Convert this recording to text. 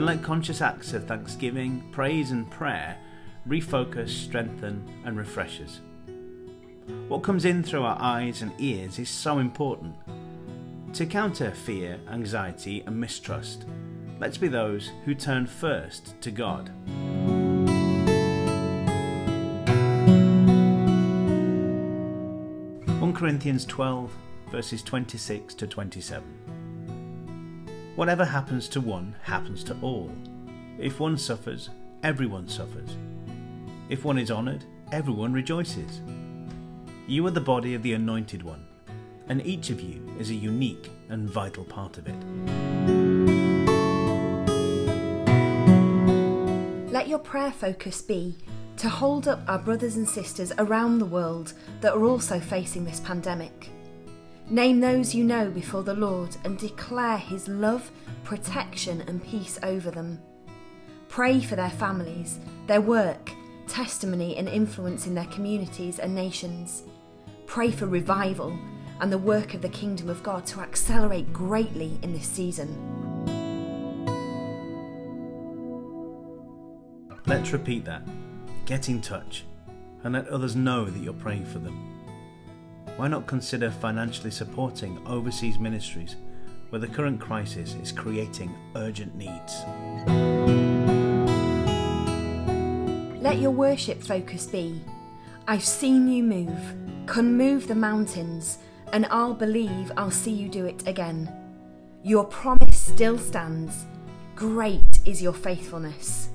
and let conscious acts of thanksgiving, praise, and prayer refocus, strengthen, and refresh us. What comes in through our eyes and ears is so important. To counter fear, anxiety, and mistrust, let's be those who turn first to God. 1 Corinthians 12, verses 26 to 27. Whatever happens to one happens to all. If one suffers, everyone suffers. If one is honoured, everyone rejoices. You are the body of the Anointed One, and each of you is a unique and vital part of it. Let your prayer focus be to hold up our brothers and sisters around the world that are also facing this pandemic. Name those you know before the Lord and declare His love, protection, and peace over them. Pray for their families, their work, testimony, and influence in their communities and nations. Pray for revival and the work of the kingdom of God to accelerate greatly in this season. Let's repeat that. Get in touch and let others know that you're praying for them. Why not consider financially supporting overseas ministries where the current crisis is creating urgent needs? Let your worship focus be I've seen you move, can move the mountains, and I'll believe I'll see you do it again. Your promise still stands. Great is your faithfulness.